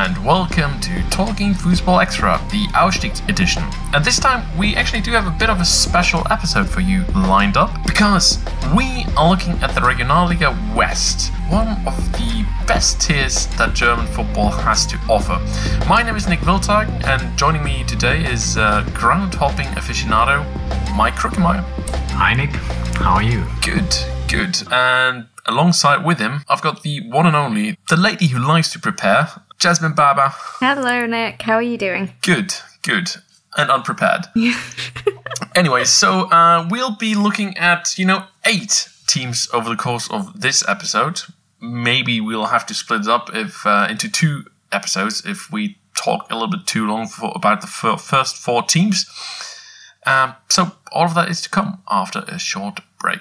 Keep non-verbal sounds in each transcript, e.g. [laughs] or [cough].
and welcome to Talking Football Extra, the Ausstieg edition. And this time we actually do have a bit of a special episode for you lined up because we are looking at the Regionalliga West, one of the best tiers that German football has to offer. My name is Nick Wiltag, and joining me today is uh, ground hopping aficionado Mike Krookemeyer. Hi Nick, how are you? Good, good. And alongside with him, I've got the one and only, the lady who likes to prepare, Jasmine Barber. Hello, Nick. How are you doing? Good, good. And unprepared. [laughs] anyway, so uh, we'll be looking at, you know, eight teams over the course of this episode. Maybe we'll have to split it up if uh, into two episodes if we talk a little bit too long for, about the first four teams. Um, so all of that is to come after a short break.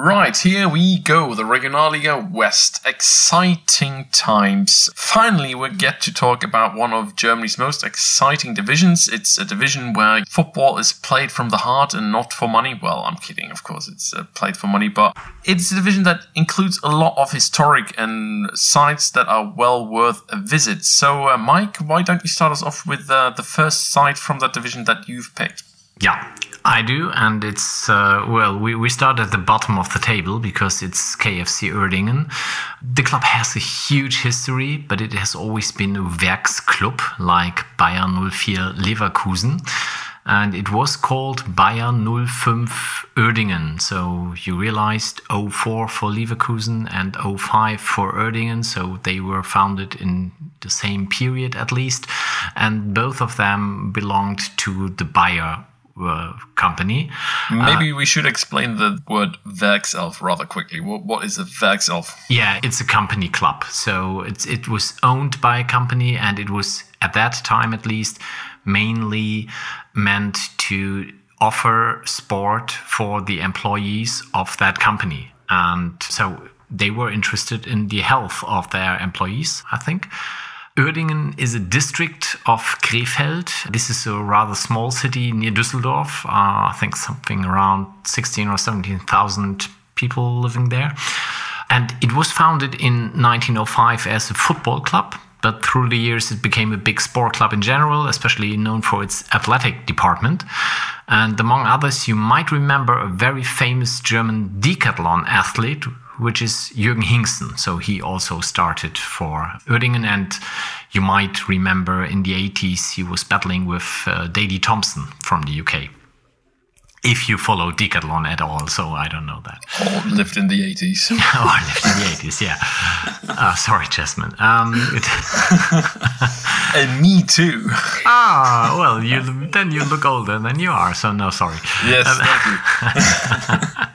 Right, here we go, the Regionalliga West. Exciting times. Finally, we get to talk about one of Germany's most exciting divisions. It's a division where football is played from the heart and not for money. Well, I'm kidding, of course, it's uh, played for money, but it's a division that includes a lot of historic and sites that are well worth a visit. So, uh, Mike, why don't you start us off with uh, the first site from that division that you've picked? Yeah, I do, and it's uh, well, we, we start at the bottom of the table because it's KFC Uerdingen. The club has a huge history, but it has always been a Werksclub like Bayer 04 Leverkusen. And it was called Bayer 05 Uerdingen. So you realized 04 for Leverkusen and 05 for Uerdingen. So they were founded in the same period at least. And both of them belonged to the Bayer uh, company. Maybe uh, we should explain the word Werkself rather quickly. What, what is a Werkself? Yeah, it's a company club. So it's, it was owned by a company and it was, at that time at least, mainly meant to offer sport for the employees of that company. And so they were interested in the health of their employees, I think. Uerdingen is a district of Krefeld. This is a rather small city near Düsseldorf. Uh, I think something around 16 or 17,000 people living there. And it was founded in 1905 as a football club, but through the years it became a big sport club in general, especially known for its athletic department. And among others, you might remember a very famous German decathlon athlete which is Jürgen Hingsen. So he also started for Uerdingen. And you might remember in the 80s, he was battling with uh, Daley Thompson from the UK. If you follow Decathlon at all, so I don't know that. Or lived in the 80s. [laughs] or lived in the 80s, yeah. Uh, sorry, Jasmine. Um, and me too. [laughs] Ah, well, you then you look older than you are, so no, sorry. Yes, um, thank you.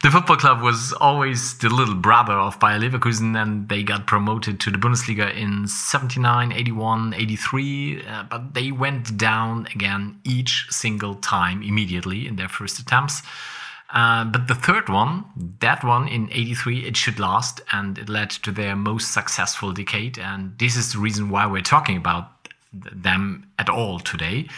[laughs] the football club was always the little brother of Bayer Leverkusen, and they got promoted to the Bundesliga in 79, 81, 83, uh, but they went down again each single time immediately in their first attempts. Uh, but the third one, that one in 83, it should last, and it led to their most successful decade. And this is the reason why we're talking about them at all today.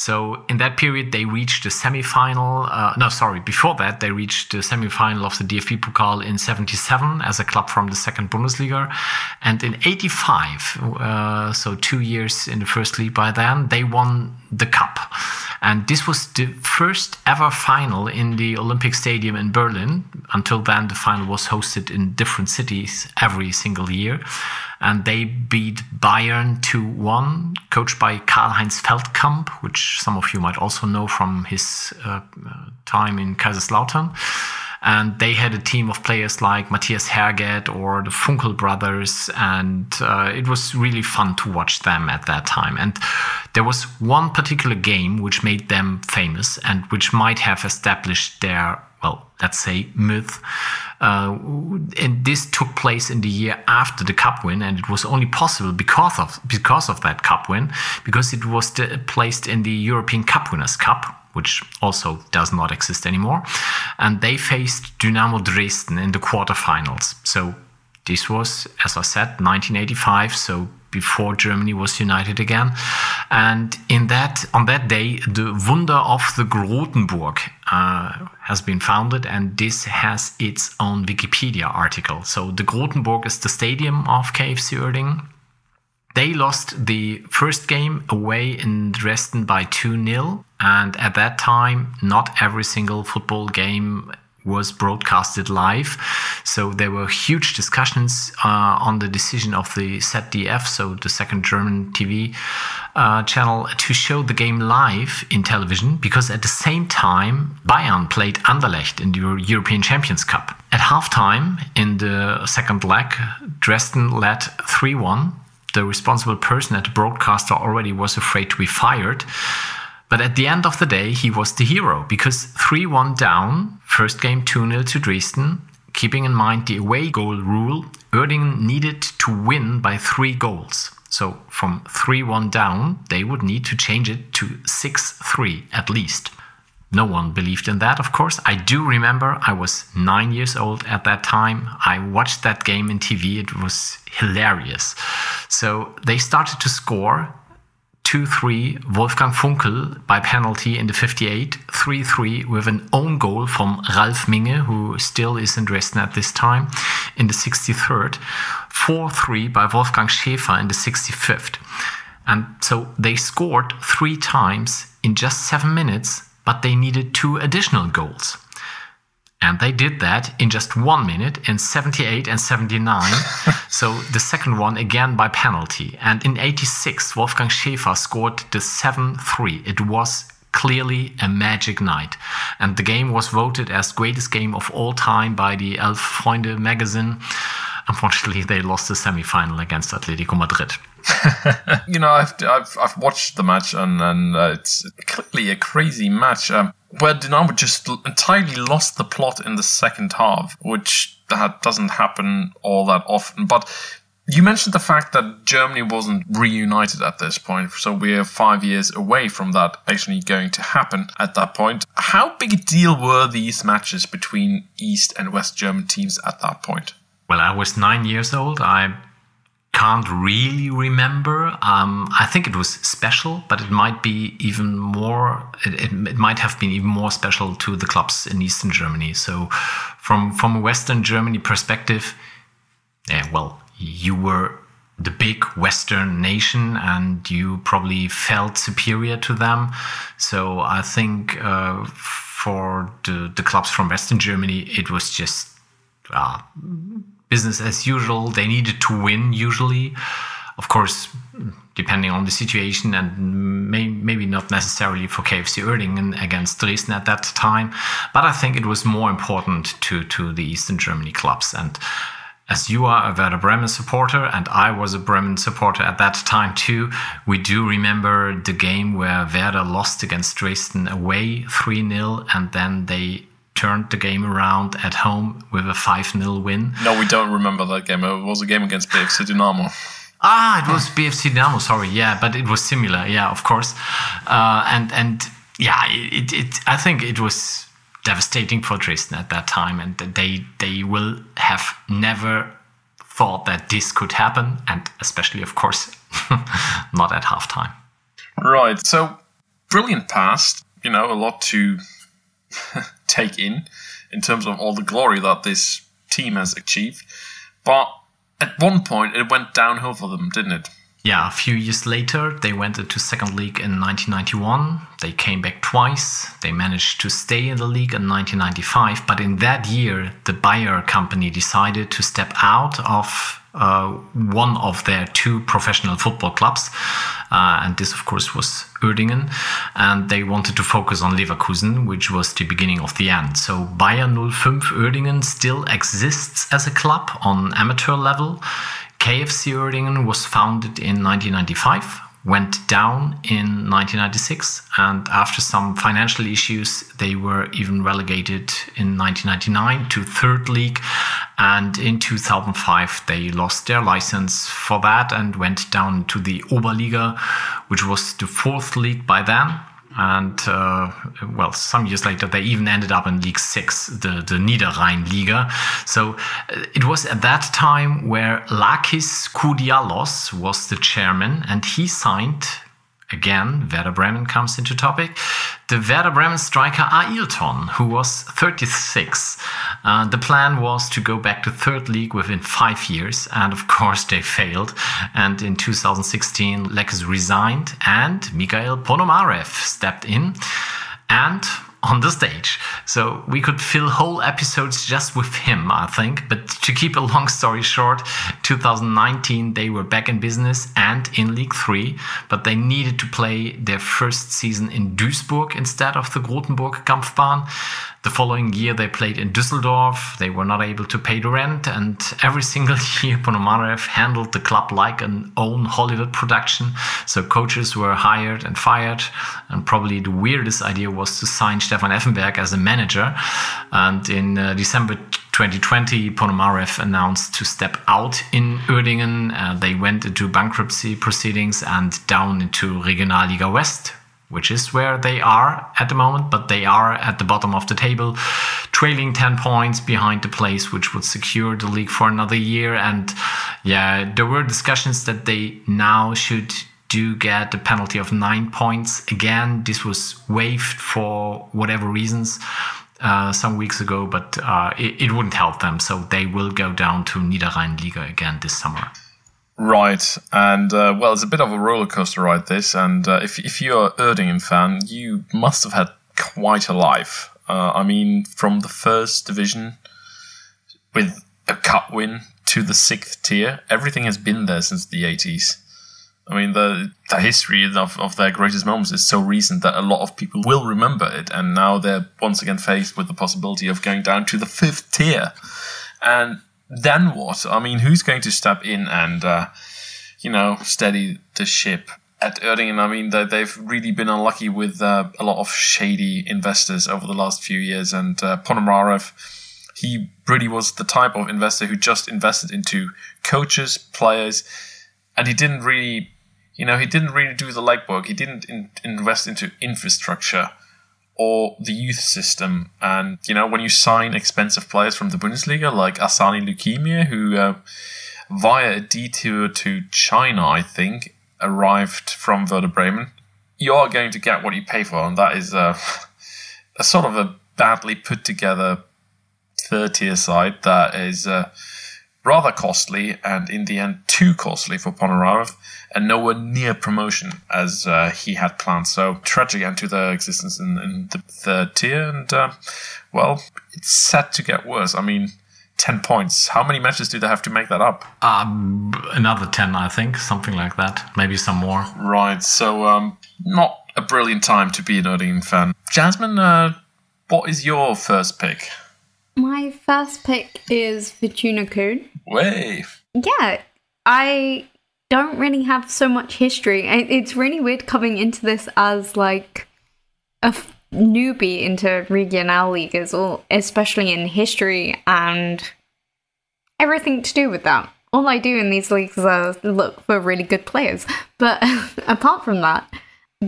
So in that period, they reached the semifinal. Uh, no, sorry, before that, they reached the semifinal of the DFB Pokal in 77 as a club from the second Bundesliga. And in 85, uh, so two years in the first league by then, they won the cup. And this was the first ever final in the Olympic Stadium in Berlin. Until then, the final was hosted in different cities every single year and they beat Bayern 2 1, coached by Karl Heinz Feldkamp, which some of you might also know from his uh, time in Kaiserslautern. And they had a team of players like Matthias Herget or the Funkel brothers, and uh, it was really fun to watch them at that time. And there was one particular game which made them famous and which might have established their, well, let's say, myth. Uh, and this took place in the year after the cup win, and it was only possible because of because of that cup win, because it was placed in the European Cup Winners' Cup, which also does not exist anymore. And they faced Dynamo Dresden in the quarterfinals. So this was, as I said, 1985. So before Germany was united again. And in that, on that day, the Wunder of the Grotenburg uh, has been founded, and this has its own Wikipedia article. So the Grotenburg is the stadium of KFC Uerdingen. They lost the first game away in Dresden by 2 0. And at that time, not every single football game was broadcasted live. So there were huge discussions uh, on the decision of the ZDF, so the second German TV uh, channel, to show the game live in television because at the same time, Bayern played Anderlecht in the European Champions Cup. At halftime in the second leg, Dresden led 3 1. The responsible person at the broadcaster already was afraid to be fired. But at the end of the day, he was the hero because 3 1 down, first game 2 0 to Dresden. Keeping in mind the away goal rule, Uerdingen needed to win by three goals. So from 3 1 down, they would need to change it to 6 3 at least. No one believed in that, of course. I do remember I was nine years old at that time. I watched that game in TV. It was hilarious. So they started to score 2 3 Wolfgang Funkel by penalty in the 58, 3 3 with an own goal from Ralf Minge, who still is in Dresden at this time, in the 63rd, 4 3 by Wolfgang Schäfer in the 65th. And so they scored three times in just seven minutes, but they needed two additional goals. And they did that in just one minute in 78 and 79. [laughs] so the second one again by penalty. And in 86, Wolfgang Schäfer scored the 7 3. It was clearly a magic night. And the game was voted as greatest game of all time by the Elf Freunde magazine. Unfortunately, they lost the semi-final against Atletico Madrid. [laughs] you know, I've, I've, I've watched the match, and, and uh, it's clearly a crazy match. Um, where Dynamo just entirely lost the plot in the second half, which that doesn't happen all that often. But you mentioned the fact that Germany wasn't reunited at this point, so we're five years away from that actually going to happen at that point. How big a deal were these matches between East and West German teams at that point? Well, I was nine years old. I can't really remember. Um, I think it was special, but it might be even more. It, it, it, might have been even more special to the clubs in Eastern Germany. So, from from a Western Germany perspective, yeah, well, you were the big Western nation, and you probably felt superior to them. So, I think uh, for the the clubs from Western Germany, it was just. Uh, business as usual. They needed to win usually. Of course, depending on the situation, and may, maybe not necessarily for KFC Uerdingen against Dresden at that time, but I think it was more important to to the Eastern Germany clubs. And as you are a Werder Bremen supporter, and I was a Bremen supporter at that time too, we do remember the game where Werder lost against Dresden away 3 0, and then they turned the game around at home with a 5 0 win. No, we don't remember that game. It was a game against BFC Dynamo. Ah, it was BFC Dynamo. Sorry, yeah, but it was similar. Yeah, of course. Uh, and and yeah, it, it I think it was devastating for Dresden at that time, and they they will have never thought that this could happen, and especially, of course, [laughs] not at halftime. Right. So brilliant past. You know, a lot to [laughs] take in in terms of all the glory that this team has achieved. But at one point, it went downhill for them, didn't it? Yeah, a few years later, they went into second league in 1991. They came back twice. They managed to stay in the league in 1995. But in that year, the Bayer company decided to step out of uh, one of their two professional football clubs. Uh, and this, of course, was Uerdingen. And they wanted to focus on Leverkusen, which was the beginning of the end. So Bayer 05 Uerdingen still exists as a club on amateur level. KFC Uerdingen was founded in 1995 went down in 1996, and after some financial issues, they were even relegated in 1999 to third league. And in 2005, they lost their license for that and went down to the Oberliga, which was the fourth league by then and uh, well, some years later, they even ended up in League Six, the the Niederrhein-Liga. So uh, it was at that time where Lakis Koudialos was the chairman, and he signed Again, Werder Bremen comes into topic. The Werder Bremen striker Ailton, who was 36. Uh, the plan was to go back to third league within five years, and of [laughs] course they failed. And in 2016, Lakis resigned, and Mikhail Ponomarev stepped in. And on the stage. So we could fill whole episodes just with him, I think. But to keep a long story short, 2019 they were back in business and in League 3, but they needed to play their first season in Duisburg instead of the Grotenburg Kampfbahn. The following year, they played in Düsseldorf. They were not able to pay the rent, and every single [laughs] year, Ponomarev handled the club like an own Hollywood production. So coaches were hired and fired, and probably the weirdest idea was to sign Stefan Effenberg as a manager. And in uh, December 2020, Ponomarev announced to step out in Uerdingen. Uh, they went into bankruptcy proceedings and down into Regionalliga West, which is where they are at the moment, but they are at the bottom of the table, trailing 10 points behind the place which would secure the league for another year. And yeah, there were discussions that they now should do get a penalty of nine points. Again, this was waived for whatever reasons. Uh, some weeks ago, but uh, it, it wouldn't help them. So they will go down to Niederrhein-Liga again this summer. Right, and uh, well, it's a bit of a roller coaster ride. This, and uh, if if you're a Erdingen fan, you must have had quite a life. Uh, I mean, from the first division with a cup win to the sixth tier, everything has been there since the eighties. I mean, the the history of, of their greatest moments is so recent that a lot of people will remember it, and now they're once again faced with the possibility of going down to the fifth tier, and then what? I mean, who's going to step in and, uh, you know, steady the ship? At Erdingen, I mean, they, they've really been unlucky with uh, a lot of shady investors over the last few years. And uh, Ponomarev, he really was the type of investor who just invested into coaches, players, and he didn't really, you know, he didn't really do the legwork. He didn't in, invest into infrastructure or the youth system. And, you know, when you sign expensive players from the Bundesliga, like Assani Lukimya, who uh, via a detour to China, I think, arrived from Werder Bremen, you are going to get what you pay for. And that is uh, [laughs] a sort of a badly put together third tier side that is uh, rather costly and in the end too costly for Ponomarev and nowhere near promotion as uh, he had planned. So tragic end to their existence in, in the third tier, and uh, well, it's set to get worse. I mean. 10 points. How many matches do they have to make that up? Um, another 10, I think, something like that. Maybe some more. Right. So, um, not a brilliant time to be an Erdingen fan. Jasmine, uh, what is your first pick? My first pick is Fortuna Köln. Way. Yeah, I don't really have so much history. It's really weird coming into this as like a f- newbie into regional leagues, or especially in history and everything to do with that. All I do in these leagues is look for really good players. But [laughs] apart from that,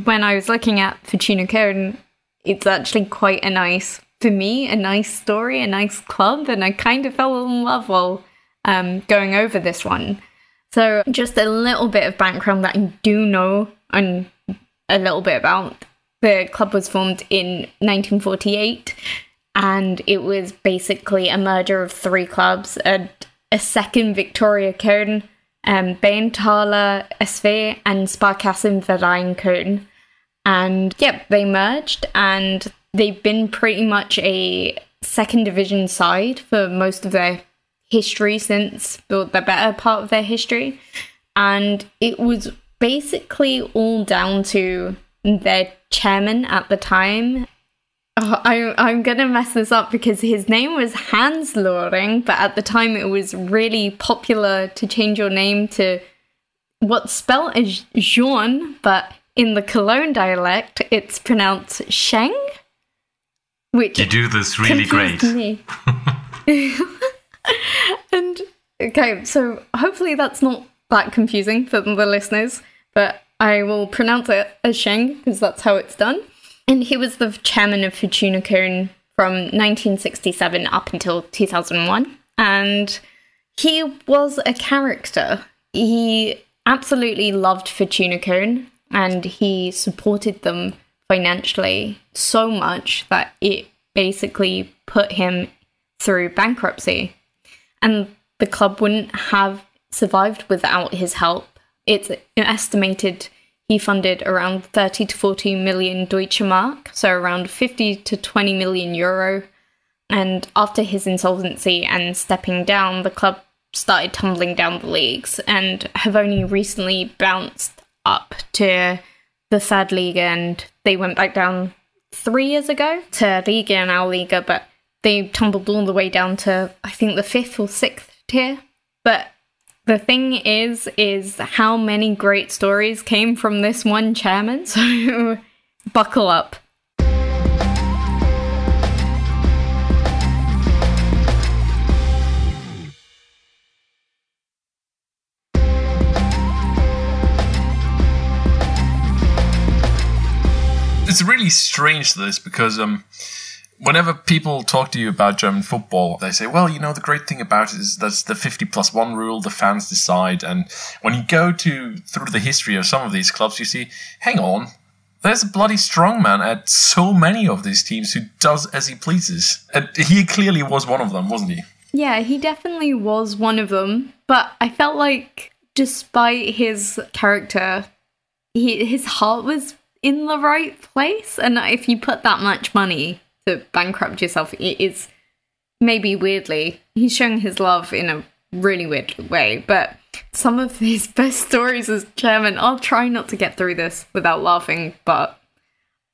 when I was looking at Fortuna Köln, it's actually quite a nice, for me, a nice story, a nice club, and I kind of fell in love while um, going over this one. So, just a little bit of background that I do know and a little bit about. The club was formed in 1948 and it was basically a merger of three clubs a, a second Victoria Köln, um, Bayenthaler SV, and Sparkassen Verein Köln. And yep, they merged and they've been pretty much a second division side for most of their history since the better part of their history. And it was basically all down to their chairman at the time. Oh, I, I'm gonna mess this up because his name was Hans Löring, but at the time it was really popular to change your name to what's spelled as Jean, but in the Cologne dialect, it's pronounced Sheng. Which You do this really great. [laughs] [laughs] [laughs] and okay, so hopefully that's not that confusing for the listeners, but I will pronounce it as Sheng because that's how it's done. And he was the chairman of Fortuna Köln from 1967 up until 2001. And he was a character. He absolutely loved Fortuna Köln and he supported them financially so much that it basically put him through bankruptcy. And the club wouldn't have survived without his help. It's estimated he funded around 30 to 40 million Deutsche Mark, so around 50 to 20 million euro. And after his insolvency and stepping down, the club started tumbling down the leagues and have only recently bounced up to the third league and they went back down three years ago to Liga and our Liga, but they tumbled all the way down to I think the fifth or sixth tier. But the thing is, is how many great stories came from this one chairman. [laughs] So buckle up. It's really strange this because um, whenever people talk to you about German football, they say, well, you know, the great thing about it is that's the 50 plus one rule, the fans decide. And when you go to through the history of some of these clubs, you see, hang on, there's a bloody strongman at so many of these teams who does as he pleases. And he clearly was one of them, wasn't he? Yeah, he definitely was one of them, but I felt like despite his character, he, his heart was in the right place. And if you put that much money to bankrupt yourself, it is maybe weirdly, he's showing his love in a really weird way. But some of his [laughs] best stories as chairman, I'll try not to get through this without laughing. But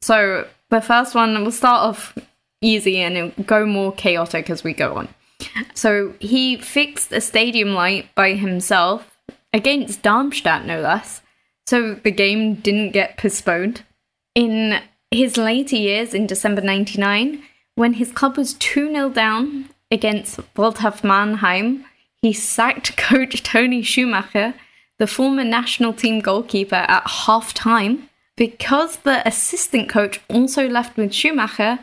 so the first one, we'll start off easy and go more chaotic as we go on. So he fixed a stadium light by himself against Darmstadt, no less. So the game didn't get postponed. In his later years, in December 99, when his club was 2 0 down against Waldhof Mannheim, he sacked [laughs] coach Toni Schumacher, the former national team goalkeeper, at half time. Because the assistant coach also left with Schumacher,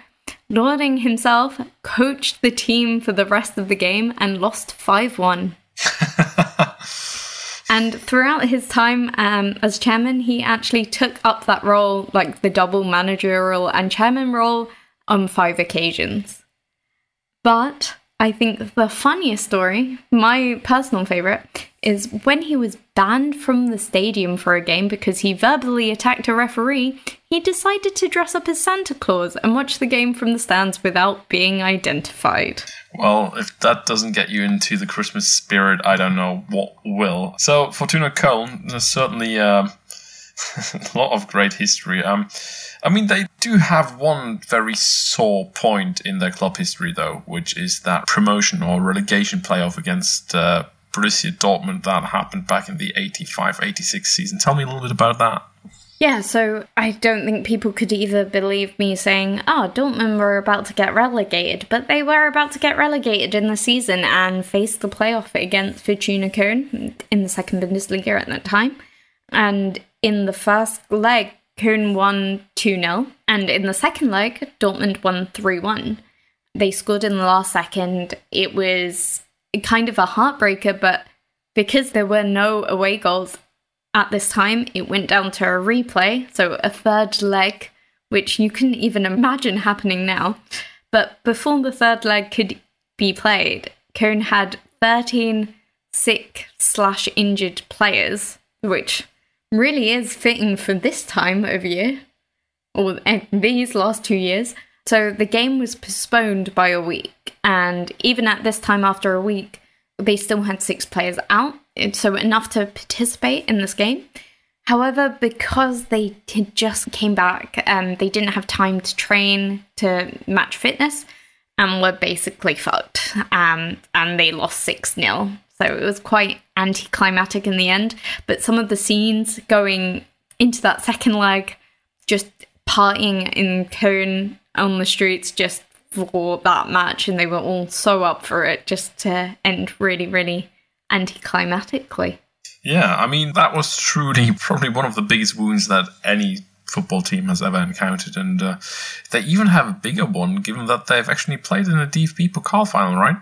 Löring himself coached the team for the rest of the game and lost 5 1. [laughs] and throughout his time um, as chairman, he actually took up that role, like the double managerial and chairman role, on five occasions. But I think the funniest story, my personal favorite, is when he was banned from the stadium for a game because he verbally attacked a referee, he decided to dress up as Santa Claus and watch the game from the stands without being identified. Well, if that doesn't get you into the Christmas spirit, I don't know what will. So, Fortuna Köln, there's certainly uh, [laughs] a lot of great history. Um, I mean, they do have one very sore point in their club history, though, which is that promotion or relegation playoff against uh, Borussia Dortmund that happened back in the 85 86 season. Tell me a little bit about that. Yeah, so I don't think people could either believe me saying, oh, Dortmund were about to get relegated, but they were about to get relegated in the season and face the playoff against Fortuna Köln in the second Bundesliga at that time. And in the first leg, Köln won 2 0, and in the second leg, Dortmund won 3 1. They scored in the last second. It was kind of a heartbreaker, but because there were no away goals at this time, it went down to a replay, so a third leg, which you couldn't even imagine happening now. But before the third leg could be played, Köln had 13 sick slash injured players, which really is fitting for this time of year, or [laughs] these last two years. So the game was postponed by a week, and even at this time, after a week, they still had six players out, so enough to participate in this game. However, because they just came back, um, they didn't have time to train to match fitness and were basically fucked. Um, and they lost 6 0. So it was quite anticlimactic in the end. But some of the scenes going into that second leg, just partying in Cologne on the streets just for that match, and they were all so up for it just to end really, really anticlimactically. Yeah, I mean, that was truly [laughs] probably one of the biggest wounds that any football team has ever encountered. And uh, they even have a bigger one, given that they've actually played in a DFB Pokal final, right?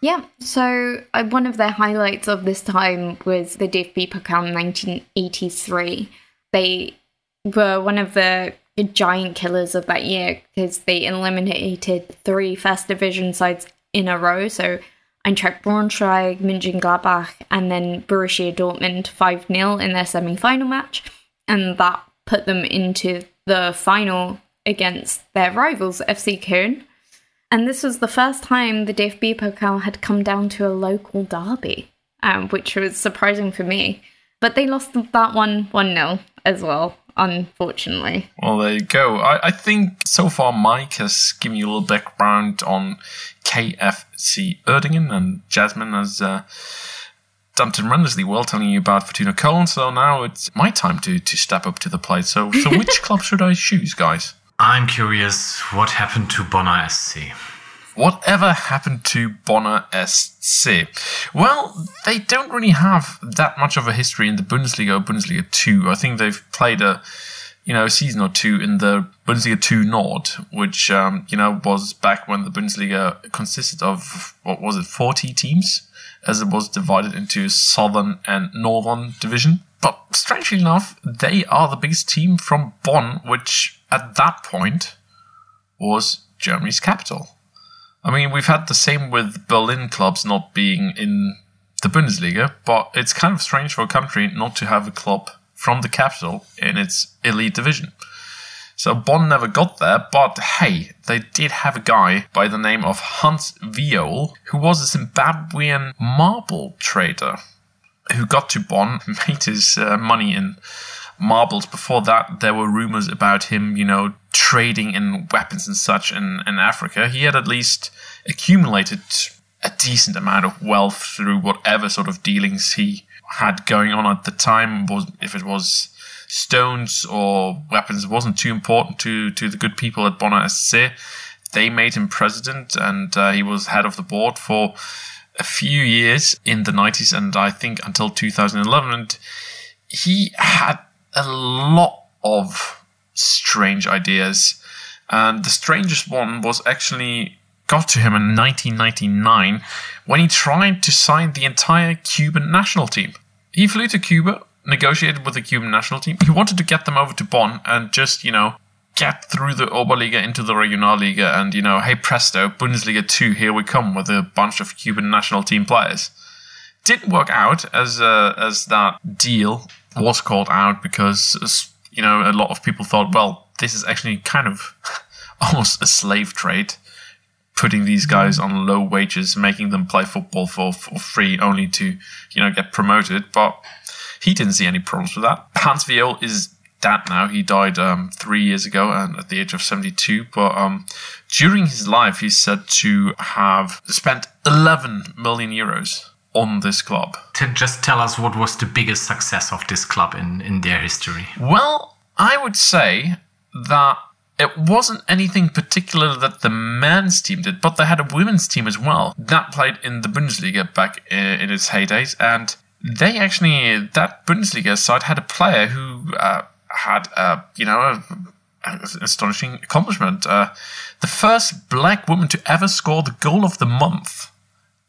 Yeah, so uh, one of their highlights of this time was the DFB Pokal in 1983. They were one of the giant killers of that year because they eliminated three first division sides in a row. So Eintracht Braunschweig, Mönchengladbach, and then Borussia Dortmund 5 0 in their semi final match. And that put them into the final against their rivals, FC Köln. And this was the first time the DFB Pokal had come down to a local derby, um, which was surprising for me. But they lost that one 1 0 as well unfortunately. Well, there you go. I, I, think so far Mike has given you a little background on KFC Uerdingen, and Jasmine has uh, done tremendously well telling you about Fortuna Köln. So now it's my time to to step up to the plate. So, so [laughs] which club should I choose, guys? I'm curious what happened to Bonner SC. Whatever happened to Bonner SC? Well, they don't really have that much of a history in the Bundesliga or Bundesliga 2. I think they've played a you know, a season or two in the Bundesliga 2 Nord, which, um, you know, was back when the Bundesliga consisted of, what was it, 40 teams, as it was divided into Southern and Northern Division. But strangely enough, they are the biggest team from Bonn, which at that point was Germany's capital. I mean, we've had the same with Berlin clubs not being in the Bundesliga, but it's kind of strange for a country not to have a club from the capital in its elite division. So Bonn never got there, but hey, they did have a guy by the name of Hans Viol, who was a Zimbabwean marble trader who got to Bonn, [laughs] made his uh, money in marbles. Before that, there were rumors about him, you know, trading in weapons and such in, in Africa. He had at least accumulated a decent amount of wealth through whatever sort of dealings he had going on at the time was if it was stones or weapons it wasn't too important to to the good people at Bonner SC. They made him president, and uh, he was head of the board for a few years in the 90s, and I think until 2011. And he had a lot of strange ideas, and the strangest one was actually got to him in 1999 when he tried to sign the entire Cuban national team. He flew to Cuba, negotiated with the Cuban national team. He wanted to get them over to Bonn and just, you know, get through the Oberliga into the Regionalliga and, you know, hey presto, Bundesliga 2, here we come with a bunch of Cuban national team players. Didn't work out as uh, as that deal was called out because, you know, a lot of people thought, well, this is actually kind of [laughs] almost a slave trade putting these guys on low wages, making them play football for, for free only to, you know, get promoted. But he didn't see any problems with that. Hans Viol is dead now. He died um, three years ago and at the age of 72. But um, during his life, he's said to have spent 11 million euros on this club. To just tell us what was the biggest success of this club in, in their history. Well, I would say that it wasn't anything particular that the men's team did, but they had a women's team as well that played in the Bundesliga back in its heydays, and they actually that Bundesliga side had a player who uh, had uh, you know an astonishing accomplishment. Uh, the first black woman to ever score the goal of the month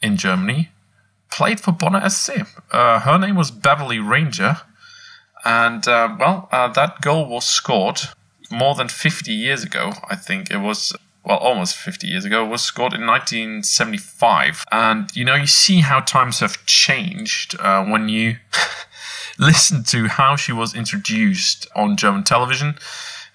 in Germany played for Bonner SC. Uh, her name was Beverly Ranger, and uh, well, uh, that goal was scored more than 50 years ago. I think it was well, almost 50 years ago, It was scored in 1975. And, you know, you see how times have changed uh, when you [laughs] listen to how she was introduced on German television.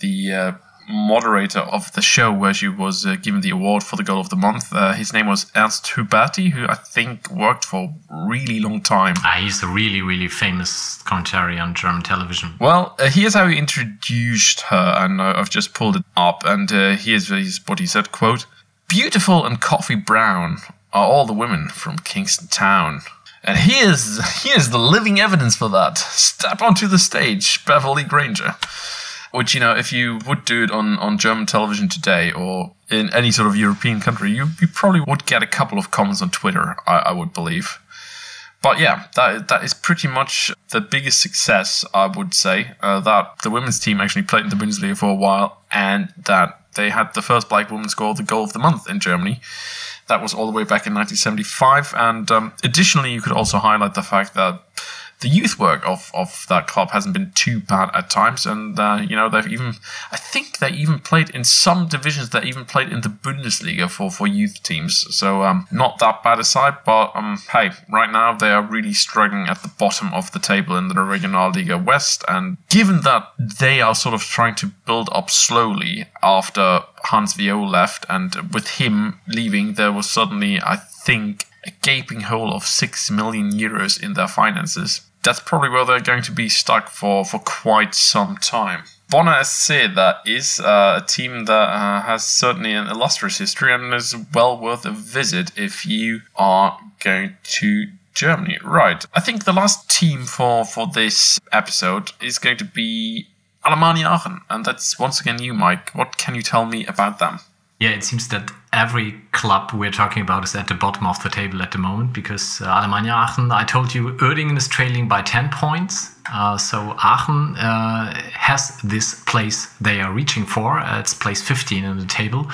The uh, moderator of the show where she was uh, given the award for the goal of the month. Uh, his name was Ernst Huberty, who I think worked for a really long time. Ah, he's a really, really famous commentary on German television. Well, uh, here's how he introduced her, and I've just pulled it up, and uh, here's what he said, quote, Beautiful and coffee brown are all the women from Kingston Town. And here's [laughs] here's the living evidence for that. Step onto the stage, Beverly Ranger. Which you know, if you would do it on, on German television today or in any sort of European country, you, you probably would get a couple of comments on Twitter. I, I would believe. But yeah, that that is pretty much the biggest success I would say. Uh, that the women's team actually played in the Bundesliga for a while, and that they had the first black woman score the goal of the month in Germany. That was all the way back in 1975. And um, additionally, you could also highlight the fact that the youth work of, of that club hasn't been too bad at times. And, uh, you know, they've even, I think they even played in some divisions, they even played in the Bundesliga for, for youth teams. So, um, not that bad aside, but, um, hey, right now they are really struggling at the bottom of the table in the Regionalliga West. And given that they are sort of trying to build up slowly after Hans Viol left, and with him leaving, there was suddenly, I think, a gaping hole of 6 million euros in their finances. That's probably where they're going to be stuck for, for quite some time. Bonner SC, that is uh, a team that uh, has certainly an illustrious history and is well worth a visit if you are going to Germany. Right. I think the last team for, for this episode is going to be Alemannia Aachen, and that's once again you, Mike. What can you tell me about them? Yeah, it seems that every club we're talking about is at the bottom of the table at the moment because uh, Alemannia Aachen, I told you, Uerdingen is trailing by 10 points. Uh, so Aachen uh, has this place they are reaching for. Uh, it's place 15 in the table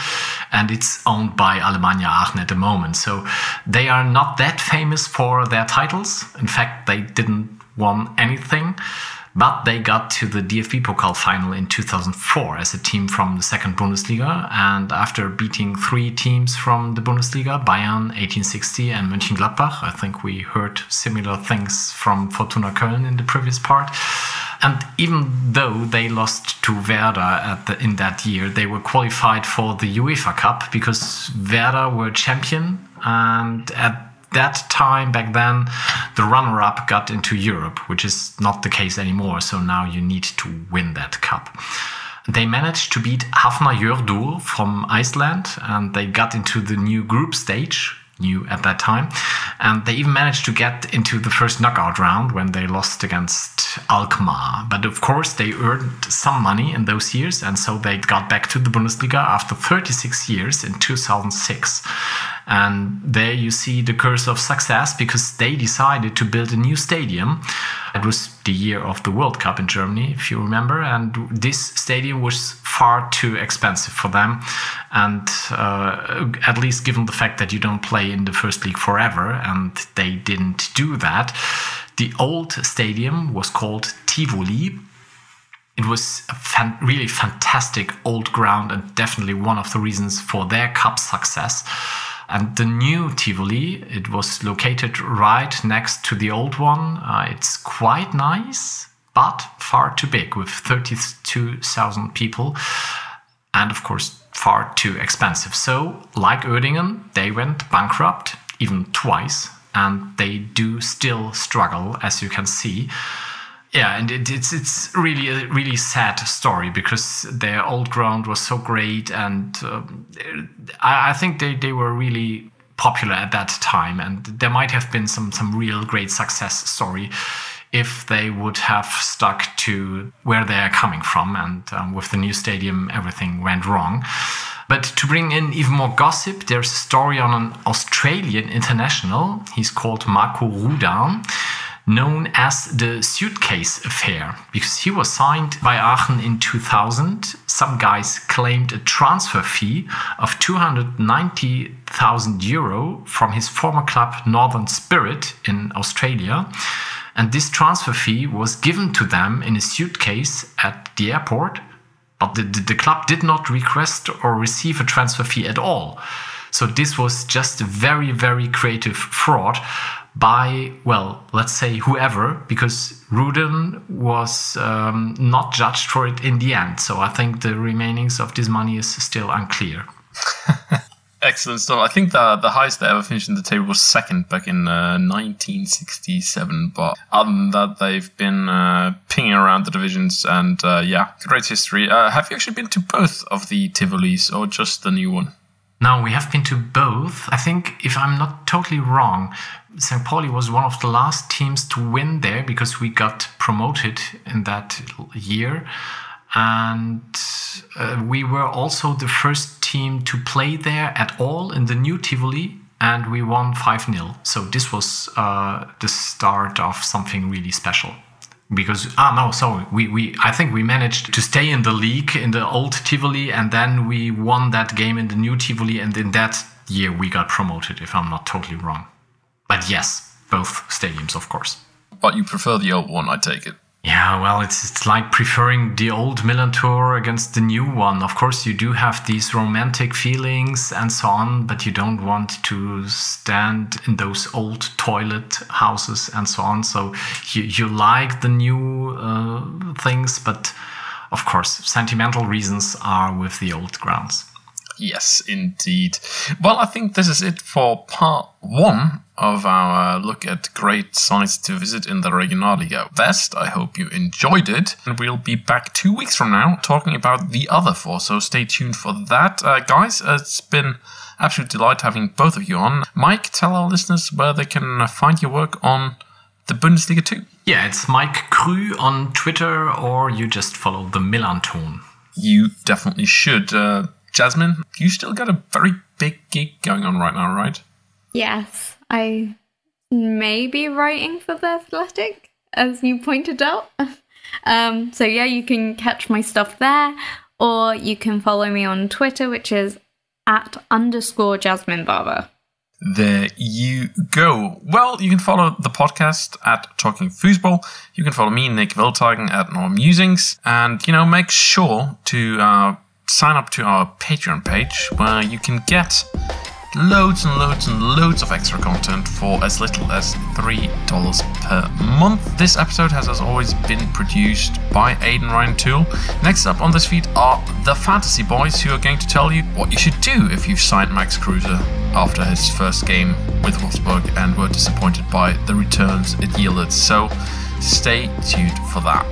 and it's owned by Alemannia Aachen at the moment. So they are not that famous for their titles. In fact, they didn't won anything. But they got to the DFB Pokal final in 2004 as a team from the second Bundesliga. And after beating three teams from the Bundesliga, Bayern 1860 and Mönchengladbach, I think we heard similar things from Fortuna Köln in the previous part. And even though they lost to Werder the, in that year, they were qualified for the UEFA Cup because Werder were champion. And at that time back then, the runner up got into Europe, which is not the case anymore. So now you need to win that cup. They managed to beat Hafnarfjordur from Iceland and they got into the new group stage, new at that time. And they even managed to get into the first knockout round when they lost against Alkmaar. But of course, they earned some money in those years, and so they got back to the Bundesliga after 36 years in 2006. And there you see the curse of success because they decided to build a new stadium. It was the year of the World Cup in Germany, if you remember. And this stadium was far too expensive for them. And uh, at least given the fact that you don't play in the first league forever, and they didn't do that, the old stadium was called Tivoli it was a fan- really fantastic old ground and definitely one of the reasons for their cup success. And the new Tivoli, it was located right next to the old one. Uh, it's quite nice, but far too big with 32,000 people. And of course, far too expensive. So, like Uerdingen, they went bankrupt even twice. And they do still struggle, as you can see yeah, and it, it's it's really a really sad story because their old ground was so great, and uh, I, I, think they, they were really popular at that time, and there might have been some some real great success story if they would have stuck to where they are coming from, and um, with the new stadium, everything went wrong. But to bring in even more gossip, there's a story on an Australian international. He's called Marco Rudan known as the suitcase affair because he was signed by Aachen in 2000. Some guys claimed a transfer fee of 290,000 euro from his former club Northern Spirit in Australia. And this transfer fee was given to them in a suitcase at the airport, but the, the, club did not request or receive a transfer fee at all. So this was just a very, very creative fraud by, well, let's say whoever, because Rudan was um, not judged for it in the end. So I think the remainings of this money is still unclear. [laughs] Excellent stuff. I think the the highest they ever finished in the table was second back in uh, 1967. But other than that, they've been uh, pinging around the divisions, and uh, yeah, great history. Uh, have you actually been to both of the Tivolis or just the new one? Now, we have been to both. I think, if I'm not totally wrong, St. Pauli was one of the last teams to win there because we got promoted in that year. And uh, we were also the first team to play there at all in the new Tivoli, and we won 5 0. So this was uh, the start of something really special because ah no sorry we, we i think we managed to stay in the league in the old tivoli and then we won that game in the new tivoli and in that year we got promoted if i'm not totally wrong. But yes both stadiums of course. But you prefer the old one i take it yeah, well, it's it's like preferring the old Millerntor against the new one. Of course, you do have these romantic feelings and so on, but you don't want to stand in those old toilet houses and so on. So you you like the new uh, things, but of course, sentimental reasons are with the old grounds. Yes, indeed. Well, I think this is it for part one of our look at great sites to visit in the Regionalliga West. I hope you enjoyed it. And we'll be back two weeks from now talking about the other four, so stay tuned for that. Uh, guys, it's been absolute delight having both of you on. Mike, tell our listeners where they can find your work on the Bundesliga 2. Yeah, it's Mike Krü on Twitter, or you just follow the Milan tone. You definitely should. Uh, Jasmine, you still got a very big gig going on right now, right? Yes, I may be writing for The Athletic, as you pointed out. um, so, yeah, you can catch my stuff there, or you can follow me on Twitter, which is at underscore Jasmine Barber. There you go. Well, you can follow the podcast at Talking Fussball. You can follow me, Nick Wiltagen, at Norm Musings. And, you know, make sure to uh, sign up to our Patreon page where you can get loads and loads and loads of extra content for as little as $3 per month. This episode has, as always, been produced by Aidan Ryan Toole. Next up on this feed are the Fantasy Boys, who are going to tell you what you should do if you've signed Max Kruse after his first game with Wolfsburg and were disappointed by the returns it yielded. So stay tuned for that.